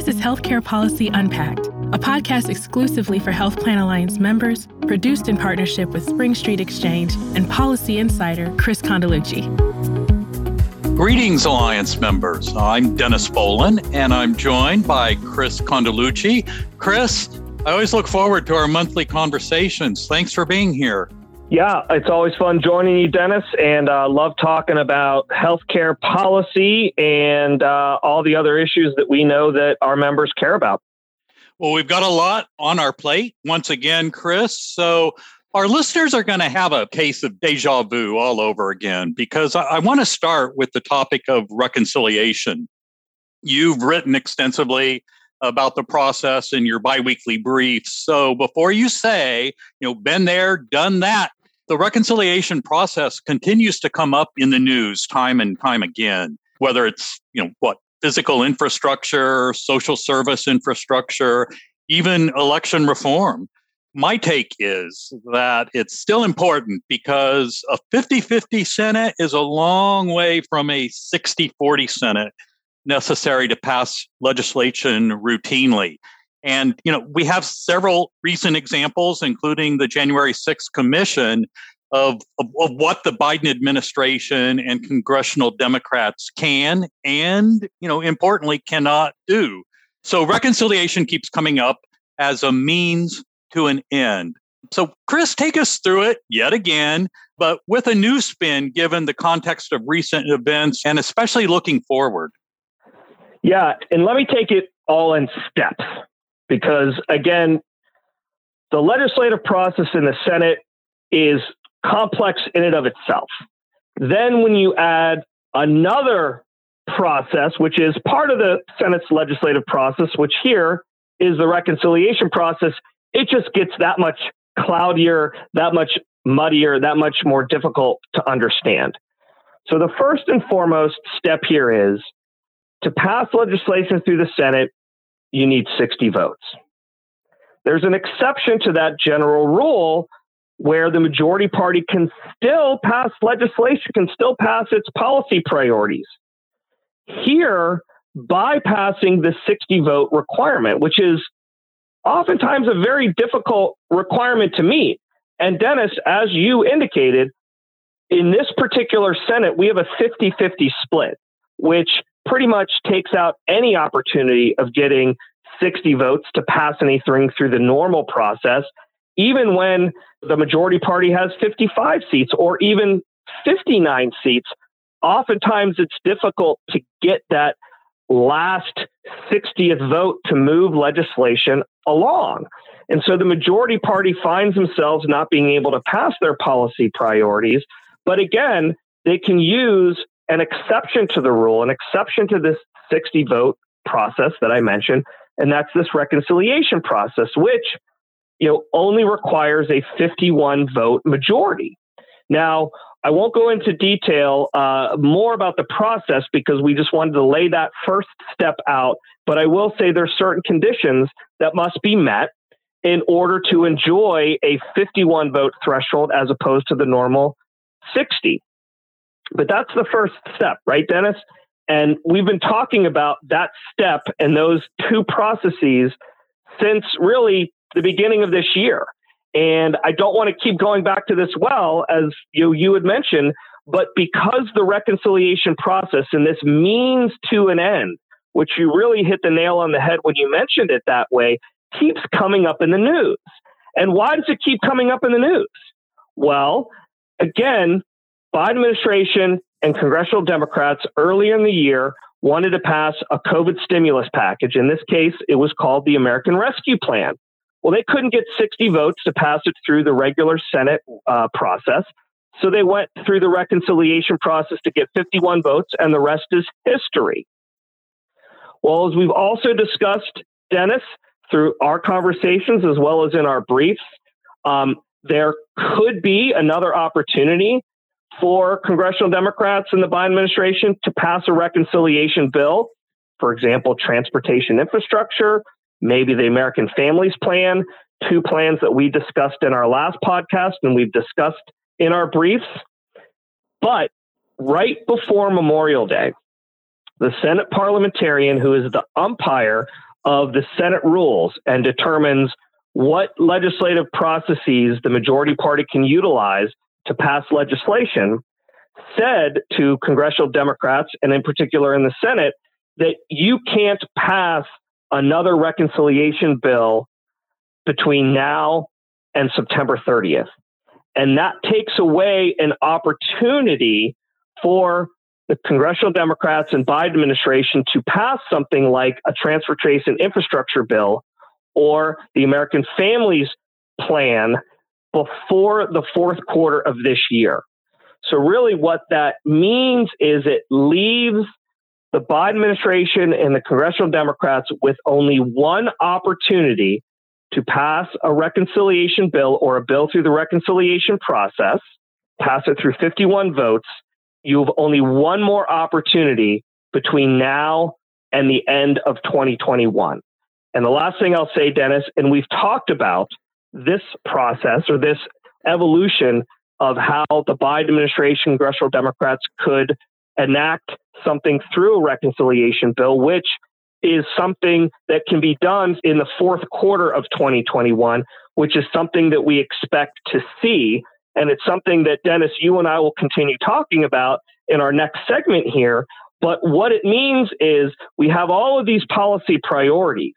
This is Healthcare Policy Unpacked, a podcast exclusively for Health Plan Alliance members, produced in partnership with Spring Street Exchange and policy insider Chris Condeluci. Greetings, Alliance members. I'm Dennis Bolin, and I'm joined by Chris Condeluci. Chris, I always look forward to our monthly conversations. Thanks for being here. Yeah, it's always fun joining you, Dennis, and uh, love talking about healthcare policy and uh, all the other issues that we know that our members care about. Well, we've got a lot on our plate once again, Chris. So our listeners are going to have a case of deja vu all over again because I, I want to start with the topic of reconciliation. You've written extensively about the process in your biweekly briefs. So before you say, you know, been there, done that, the reconciliation process continues to come up in the news time and time again, whether it's, you know, what physical infrastructure, social service infrastructure, even election reform. My take is that it's still important because a 50 50 Senate is a long way from a 60 40 Senate necessary to pass legislation routinely. And you know, we have several recent examples, including the January 6th commission, of, of, of, what the Biden administration and congressional Democrats can and, you know, importantly, cannot do. So reconciliation keeps coming up as a means to an end. So, Chris, take us through it yet again, but with a new spin given the context of recent events and especially looking forward. Yeah, and let me take it all in steps because, again, the legislative process in the Senate is complex in and of itself. Then, when you add another process, which is part of the Senate's legislative process, which here is the reconciliation process, it just gets that much cloudier, that much muddier, that much more difficult to understand. So, the first and foremost step here is to pass legislation through the Senate, you need 60 votes. There's an exception to that general rule where the majority party can still pass legislation, can still pass its policy priorities. Here, bypassing the 60 vote requirement, which is oftentimes a very difficult requirement to meet. And Dennis, as you indicated, in this particular Senate, we have a 50 50 split, which pretty much takes out any opportunity of getting 60 votes to pass anything through the normal process, even when the majority party has 55 seats or even 59 seats. Oftentimes, it's difficult to get that last 60th vote to move legislation along. And so the majority party finds themselves not being able to pass their policy priorities. But again, they can use an exception to the rule, an exception to this 60 vote process that I mentioned, and that's this reconciliation process, which you know only requires a 51 vote majority. Now, I won't go into detail uh, more about the process because we just wanted to lay that first step out. But I will say there's certain conditions that must be met in order to enjoy a 51 vote threshold as opposed to the normal 60. But that's the first step, right, Dennis? And we've been talking about that step and those two processes since really the beginning of this year. And I don't want to keep going back to this well, as you, you had mentioned, but because the reconciliation process and this means to an end, which you really hit the nail on the head when you mentioned it that way, keeps coming up in the news. And why does it keep coming up in the news? Well, again, Biden administration and congressional Democrats earlier in the year wanted to pass a COVID stimulus package. In this case, it was called the American Rescue Plan. Well, they couldn't get 60 votes to pass it through the regular Senate uh, process. So they went through the reconciliation process to get 51 votes, and the rest is history. Well, as we've also discussed, Dennis, through our conversations as well as in our briefs, um, there could be another opportunity for congressional Democrats in the Biden administration to pass a reconciliation bill, for example, transportation infrastructure, maybe the American Families Plan, two plans that we discussed in our last podcast and we've discussed in our briefs. But right before Memorial Day, the Senate parliamentarian who is the umpire of the Senate rules and determines what legislative processes the majority party can utilize to pass legislation, said to congressional Democrats, and in particular in the Senate, that you can't pass another reconciliation bill between now and September 30th. And that takes away an opportunity for the congressional Democrats and Biden administration to pass something like a transfer transportation infrastructure bill or the American Families Plan before the fourth quarter of this year. So, really, what that means is it leaves the Biden administration and the congressional Democrats with only one opportunity to pass a reconciliation bill or a bill through the reconciliation process, pass it through 51 votes. You have only one more opportunity between now and the end of 2021. And the last thing I'll say, Dennis, and we've talked about this process or this evolution of how the Biden administration, congressional Democrats could enact something through a reconciliation bill, which is something that can be done in the fourth quarter of 2021, which is something that we expect to see. And it's something that, Dennis, you and I will continue talking about in our next segment here. But what it means is we have all of these policy priorities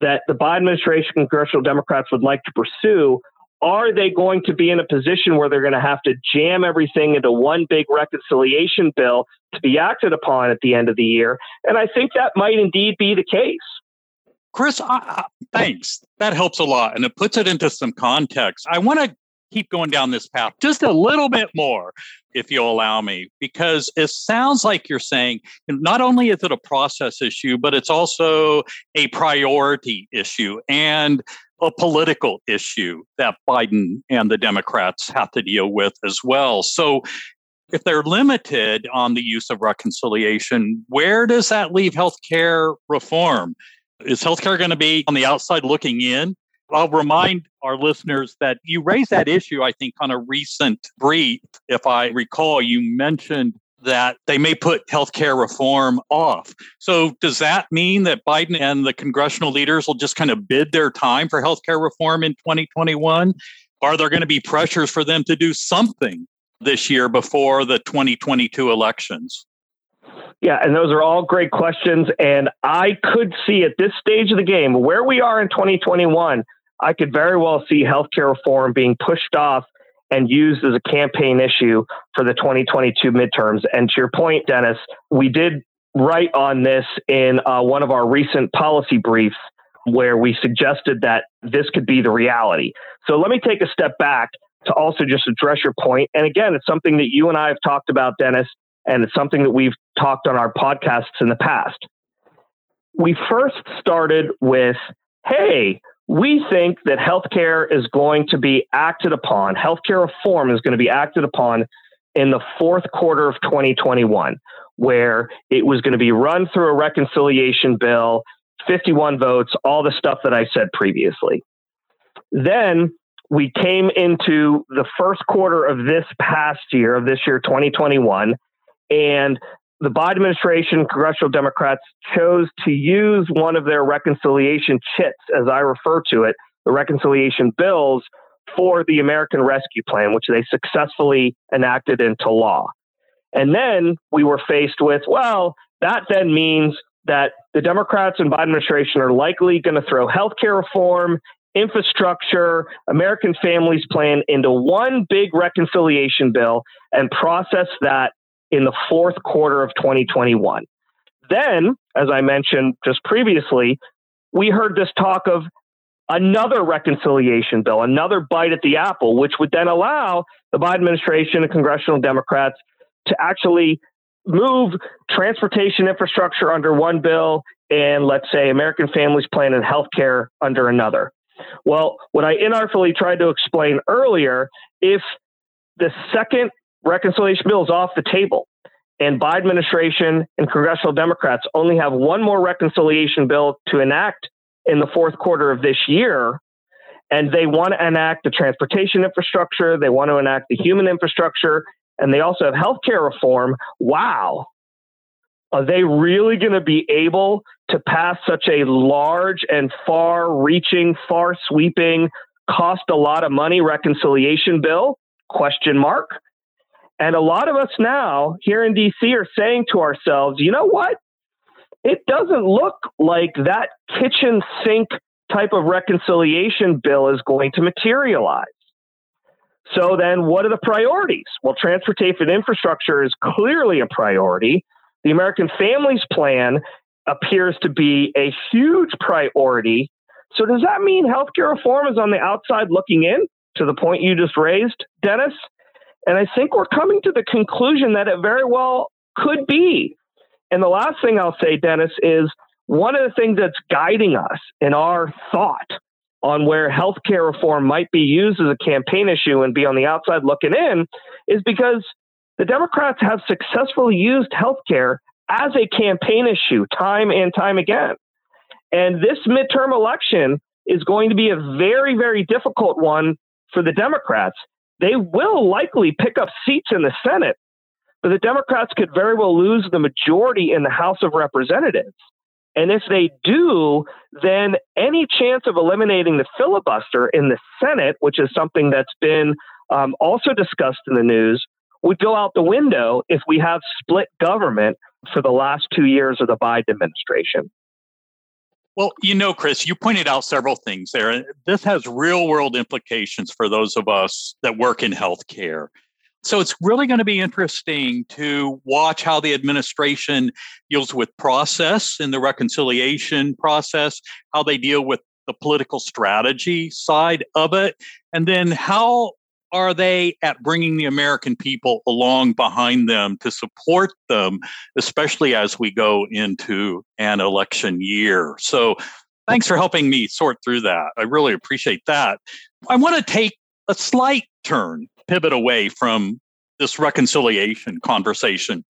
that the Biden administration, congressional Democrats would like to pursue. Are they going to be in a position where they're going to have to jam everything into one big reconciliation bill to be acted upon at the end of the year? And I think that might indeed be the case. Chris, uh, thanks. That helps a lot and it puts it into some context. I want to keep going down this path just a little bit more, if you'll allow me, because it sounds like you're saying not only is it a process issue, but it's also a priority issue and a political issue that Biden and the Democrats have to deal with as well. So, if they're limited on the use of reconciliation, where does that leave healthcare reform? Is healthcare going to be on the outside looking in? I'll remind our listeners that you raised that issue, I think, on a recent brief. If I recall, you mentioned that they may put healthcare reform off. So, does that mean that Biden and the congressional leaders will just kind of bid their time for healthcare reform in 2021? Are there going to be pressures for them to do something this year before the 2022 elections? Yeah, and those are all great questions. And I could see at this stage of the game where we are in 2021, I could very well see healthcare reform being pushed off and used as a campaign issue for the 2022 midterms. And to your point, Dennis, we did write on this in uh, one of our recent policy briefs where we suggested that this could be the reality. So let me take a step back to also just address your point. And again, it's something that you and I have talked about, Dennis, and it's something that we've talked on our podcasts in the past. We first started with hey, we think that healthcare is going to be acted upon, healthcare reform is going to be acted upon in the fourth quarter of 2021, where it was going to be run through a reconciliation bill, 51 votes, all the stuff that I said previously. Then we came into the first quarter of this past year, of this year, 2021, and the Biden administration, congressional Democrats chose to use one of their reconciliation chits, as I refer to it, the reconciliation bills for the American Rescue Plan, which they successfully enacted into law. And then we were faced with, well, that then means that the Democrats and Biden administration are likely going to throw healthcare reform, infrastructure, American Families Plan into one big reconciliation bill and process that in the fourth quarter of 2021. Then, as I mentioned just previously, we heard this talk of another reconciliation bill, another bite at the apple, which would then allow the Biden administration and congressional Democrats to actually move transportation infrastructure under one bill and let's say American Families Plan and healthcare under another. Well, what I inartfully tried to explain earlier, if the second reconciliation bill is off the table. And Biden administration and congressional Democrats only have one more reconciliation bill to enact in the fourth quarter of this year. And they want to enact the transportation infrastructure, they want to enact the human infrastructure, and they also have healthcare reform. Wow. Are they really going to be able to pass such a large and far reaching, far sweeping, cost a lot of money reconciliation bill? Question mark. And a lot of us now here in DC are saying to ourselves, you know what? It doesn't look like that kitchen sink type of reconciliation bill is going to materialize. So then what are the priorities? Well, transportation infrastructure is clearly a priority. The American Families Plan appears to be a huge priority. So does that mean healthcare reform is on the outside looking in to the point you just raised, Dennis? And I think we're coming to the conclusion that it very well could be. And the last thing I'll say, Dennis, is one of the things that's guiding us in our thought on where healthcare reform might be used as a campaign issue and be on the outside looking in is because the Democrats have successfully used healthcare as a campaign issue time and time again. And this midterm election is going to be a very, very difficult one for the Democrats they will likely pick up seats in the Senate, but the Democrats could very well lose the majority in the House of Representatives. And if they do, then any chance of eliminating the filibuster in the Senate, which is something that's been um, also discussed in the news, would go out the window if we have split government for the last two years of the Biden administration. Well, you know, Chris, you pointed out several things there. This has real world implications for those of us that work in healthcare. So it's really going to be interesting to watch how the administration deals with process in the reconciliation process, how they deal with the political strategy side of it, and then how are they at bringing the American people along behind them to support them, especially as we go into an election year? So, thanks for helping me sort through that. I really appreciate that. I want to take a slight turn, pivot away from this reconciliation conversation.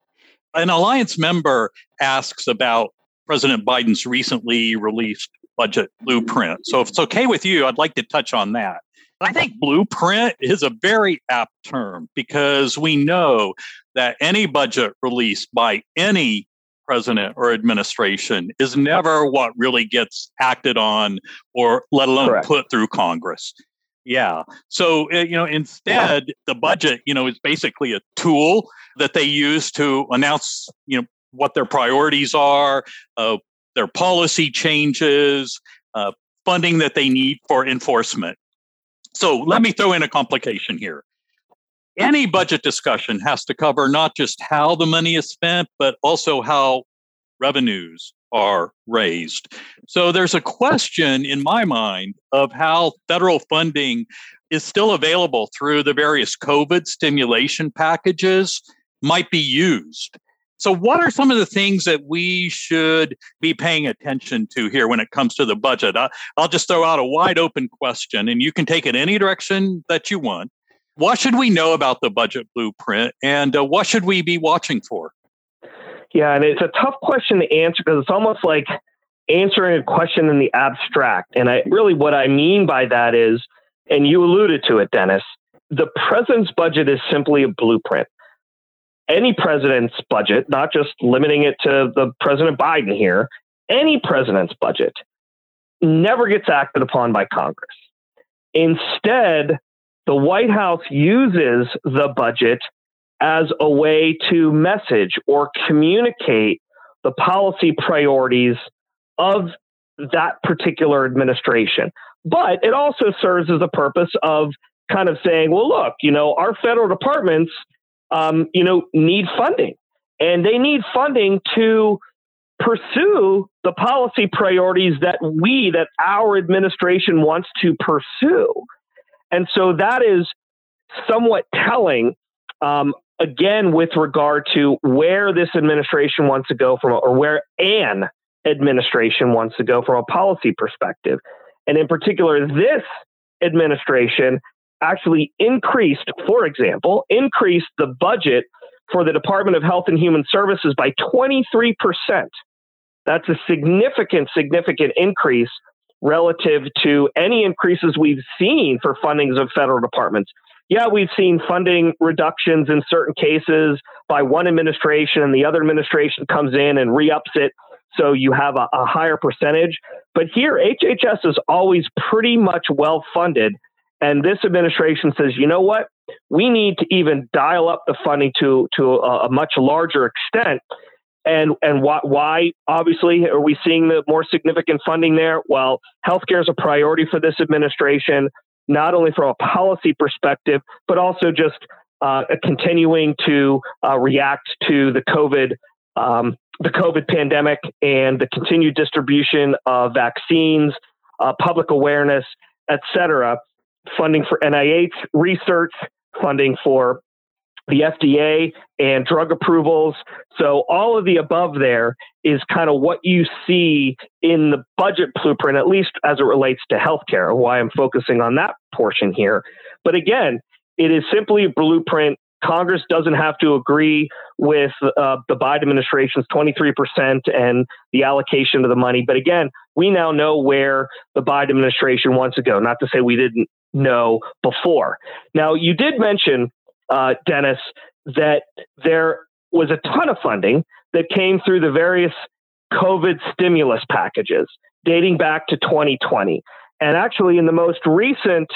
An alliance member asks about President Biden's recently released budget blueprint. So, if it's okay with you, I'd like to touch on that. I think blueprint is a very apt term because we know that any budget released by any president or administration is never what really gets acted on or let alone Correct. put through Congress. Yeah. So, eh, you know, instead, the budget, you know, is basically a tool that they use to announce, you know, what their priorities are, uh, their policy changes, uh, funding that they need for enforcement. So let me throw in a complication here. Any budget discussion has to cover not just how the money is spent, but also how revenues are raised. So there's a question in my mind of how federal funding is still available through the various COVID stimulation packages might be used. So, what are some of the things that we should be paying attention to here when it comes to the budget? I, will just throw out a wide open question, and you can take it any direction that you want. What should we know about the budget blueprint, and uh, what should we be watching for? Yeah, and it's a tough question to answer because it's almost like answering a question in the abstract. And I really, what I mean by that is, and you alluded to it, Dennis, the president's budget is simply a blueprint any president's budget, not just limiting it to the President Biden here, any president's budget never gets acted upon by Congress. Instead, the White House uses the budget as a way to message or communicate the policy priorities of that particular administration. But it also serves as a purpose of kind of saying, well, look, you know, our federal departments um, you know, need funding. And they need funding to pursue the policy priorities that we, that our administration wants to pursue. And so that is somewhat telling, um, again, with regard to where this administration wants to go from, or where an administration wants to go from a policy perspective. And in particular, this administration actually increased, for example, increased the budget for the Department of Health and Human Services by 23%. That's a significant, significant increase relative to any increases we've seen for fundings of federal departments. yeah, we've seen funding reductions in certain cases by one administration and the other administration comes in and re ups it. So you have a, a higher percentage. But here, HHS is always pretty much well funded. And this administration says, you know what? We need to even dial up the funding to, to a, a much larger extent. And, and why, why, obviously, are we seeing the more significant funding there? Well, healthcare is a priority for this administration not only from a policy perspective, but also just uh, continuing to uh, react to the COVID um, the COVID pandemic and the continued distribution of vaccines, uh, public awareness, et cetera, funding for NIH research, funding for the FDA and drug approvals. So all of the above there is kind of what you see in the budget blueprint, at least as it relates to healthcare, why I'm focusing on that portion here. But again, it is simply a blueprint. Congress doesn't have to agree with uh, the Biden administration's 23% and the allocation of the money. But again, we now know where the Biden administration wants to go. Not to say we didn't know before. Now, you did mention uh, Dennis, that there was a ton of funding that came through the various COVID stimulus packages dating back to 2020. And actually, in the most recent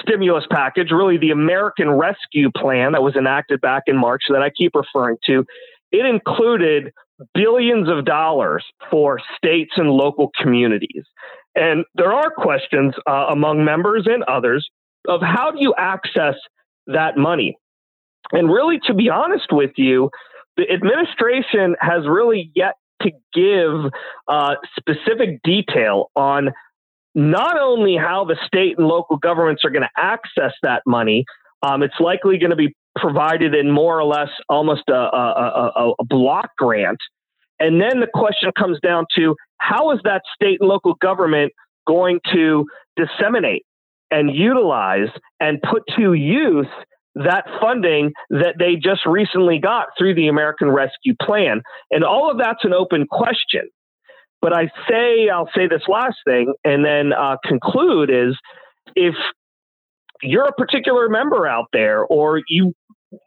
stimulus package, really the American Rescue Plan that was enacted back in March that I keep referring to, it included billions of dollars for states and local communities. And there are questions uh, among members and others of how do you access that money? And really, to be honest with you, the administration has really yet to give uh, specific detail on not only how the state and local governments are going to access that money, um, it's likely going to be provided in more or less almost a, a, a, a block grant. And then the question comes down to how is that state and local government going to disseminate and utilize and put to use that funding that they just recently got through the American Rescue Plan. And all of that's an open question. But I say, I'll say this last thing and then uh, conclude is if you're a particular member out there or you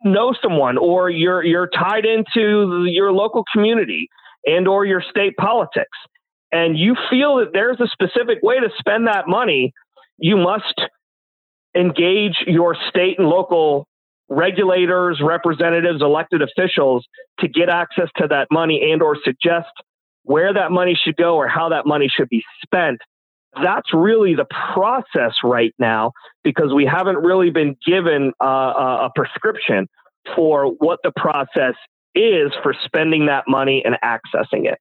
know someone or you're you're tied into your local community and or your state politics and you feel that there's a specific way to spend that money you must engage your state and local regulators, representatives, elected officials to get access to that money and or suggest where that money should go or how that money should be spent. That's really the process right now because we haven't really been given a prescription for what the process is for spending that money and accessing it.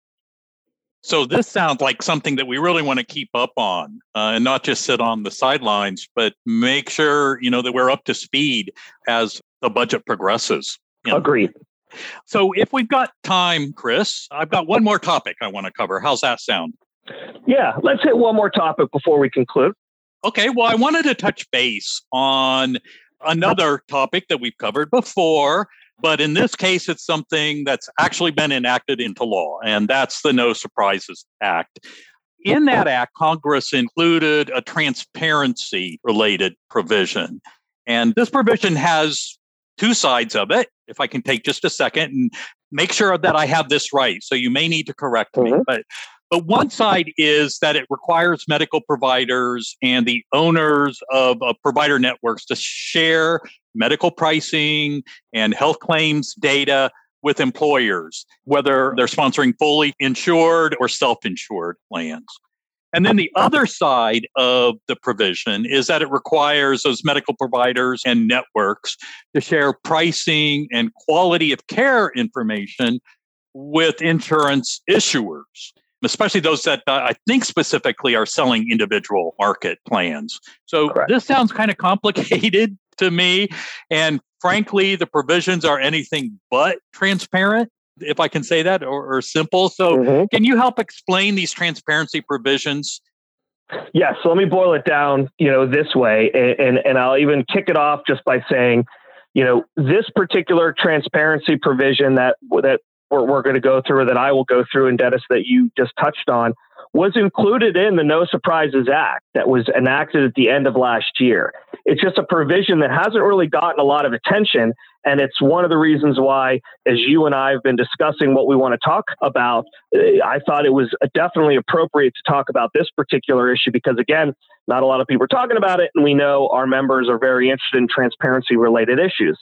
So this sounds like something that we really want to keep up on, uh, and not just sit on the sidelines, but make sure you know that we're up to speed as the budget progresses. You know? Agreed. So if we've got time, Chris, I've got one more topic I want to cover. How's that sound? Yeah, let's hit one more topic before we conclude. Okay, well, I wanted to touch base on another topic that we've covered before, but in this case, it's something that's actually been enacted into law, and that's the No Surprises Act. In that act, Congress included a transparency related provision. And this provision has two sides of it. If I can take just a second and make sure that I have this right. So you may need to correct mm-hmm. me. But but one side is that it requires medical providers and the owners of, of provider networks to share medical pricing and health claims data with employers, whether they're sponsoring fully insured or self insured plans. And then the other side of the provision is that it requires those medical providers and networks to share pricing and quality of care information with insurance issuers especially those that uh, I think specifically are selling individual market plans. So Correct. this sounds kind of complicated to me. And frankly, the provisions are anything but transparent, if I can say that, or, or simple. So mm-hmm. can you help explain these transparency provisions? Yes, so let me boil it down, you know, this way, and, and, and I'll even kick it off just by saying, you know, this particular transparency provision that that we're, we're going to go through, or that I will go through, and Dennis, that you just touched on, was included in the No Surprises Act that was enacted at the end of last year. It's just a provision that hasn't really gotten a lot of attention. And it's one of the reasons why, as you and I have been discussing what we want to talk about, eh, I thought it was definitely appropriate to talk about this particular issue because, again, not a lot of people are talking about it. And we know our members are very interested in transparency related issues.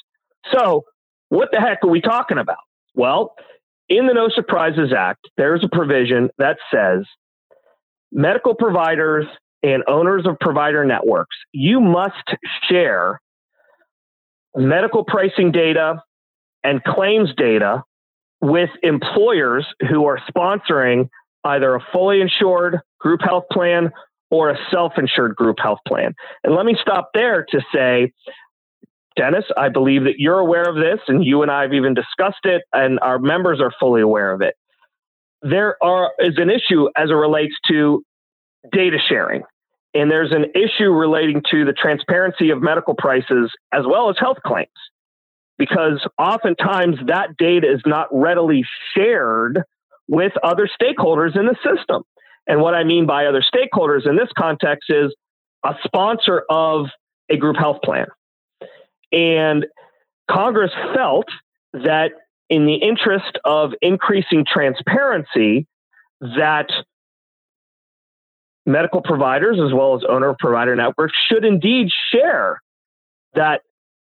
So, what the heck are we talking about? Well, in the No Surprises Act, there's a provision that says medical providers and owners of provider networks, you must share medical pricing data and claims data with employers who are sponsoring either a fully insured group health plan or a self insured group health plan. And let me stop there to say, Dennis, I believe that you're aware of this, and you and I have even discussed it, and our members are fully aware of it there are is an issue as it relates to data sharing. And there's an issue relating to the transparency of medical prices as well as health claims, because oftentimes that data is not readily shared with other stakeholders in the system. And what I mean by other stakeholders in this context is a sponsor of a group health plan. And Congress felt that in the interest of increasing transparency that medical providers as well as owner provider networks should indeed share that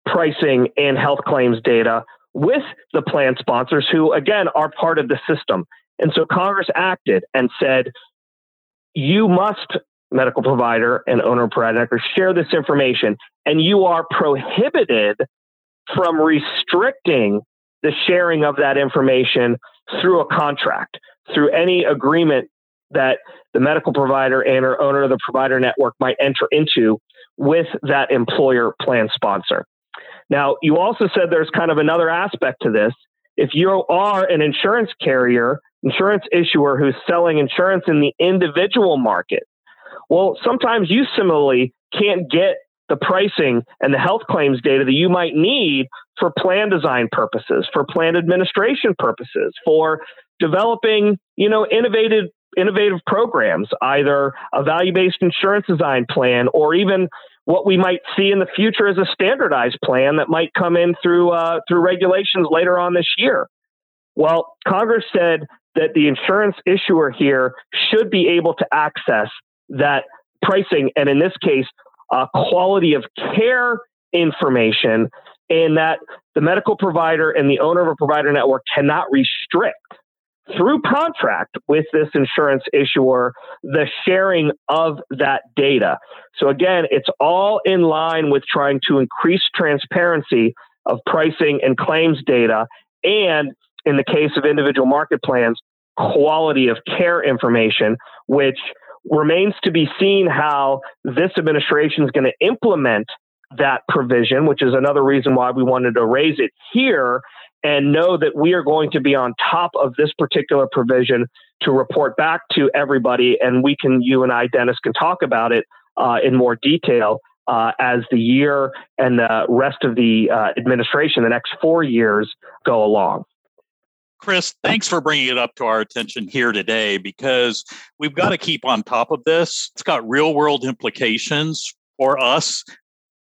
pricing and health claims data with the plan sponsors who again are part of the system. And so congress acted and said you must medical provider and owner provider networks share this information and you are prohibited from restricting the sharing of that information through a contract, through any agreement that the medical provider and or owner of the provider network might enter into with that employer plan sponsor. Now, you also said there's kind of another aspect to this. If you are an insurance carrier, insurance issuer who's selling insurance in the individual market, well, sometimes you similarly can't get the pricing and the health claims data that you might need for plan design purposes, for plan administration purposes, for developing, you know, innovative innovative programs, either a value-based insurance design plan or even what we might see in the future as a standardized plan that might come in through uh, through regulations later on this year. Well, Congress said that the insurance issuer here should be able to access that pricing, and in this case, uh, quality of care information, and that the medical provider and the owner of a provider network cannot restrict through contract with this insurance issuer the sharing of that data. So, again, it's all in line with trying to increase transparency of pricing and claims data. And in the case of individual market plans, quality of care information, which remains to be seen how this administration is going to implement that provision, which is another reason why we wanted to raise it here and know that we are going to be on top of this particular provision to report back to everybody. And we can, you and I, Dennis, can talk about it uh, in more detail uh, as the year and the rest of the uh, administration, the next four years, go along. Chris, thanks for bringing it up to our attention here today because we've got to keep on top of this. It's got real world implications for us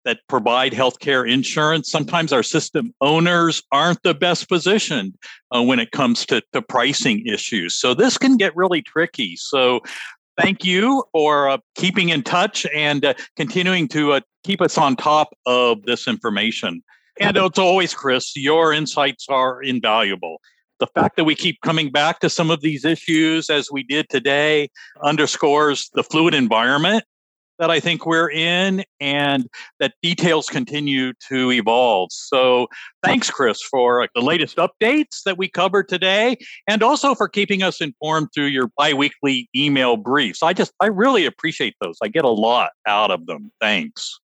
that provide healthcare insurance. Sometimes our system owners aren't the best positioned uh, when it comes to, to pricing issues. So this can get really tricky. So thank you for uh, keeping in touch and uh, continuing to uh, keep us on top of this information. And it's always, Chris, your insights are invaluable the fact that we keep coming back to some of these issues as we did today underscores the fluid environment that I think we're in and that details continue to evolve. So thanks, Chris, for the latest updates that we covered today and also for keeping us informed through your biweekly email briefs. I just, I really appreciate those. I get a lot out of them. Thanks.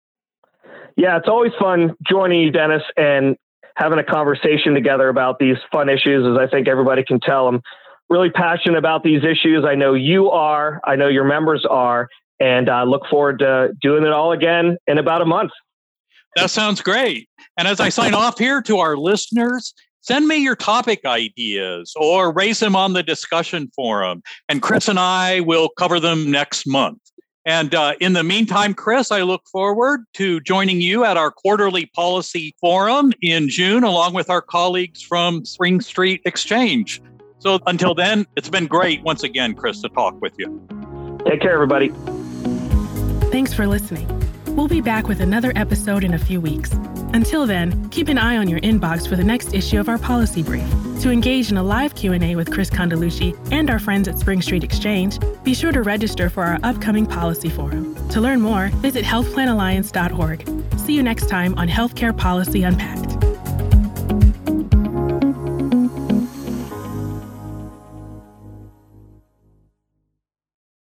Yeah, it's always fun joining you, Dennis, and having a conversation together about these fun issues. As I think everybody can tell, I'm really passionate about these issues. I know you are, I know your members are, and I look forward to doing it all again in about a month. That sounds great. And as I sign off here to our listeners, send me your topic ideas or raise them on the discussion forum. And Chris and I will cover them next month. And uh, in the meantime, Chris, I look forward to joining you at our quarterly policy forum in June, along with our colleagues from Spring Street Exchange. So until then, it's been great once again, Chris, to talk with you. Take care, everybody. Thanks for listening. We'll be back with another episode in a few weeks. Until then, keep an eye on your inbox for the next issue of our policy brief. To engage in a live Q&A with Chris Condeluci and our friends at Spring Street Exchange, be sure to register for our upcoming policy forum. To learn more, visit healthplanalliance.org. See you next time on Healthcare Policy Unpacked.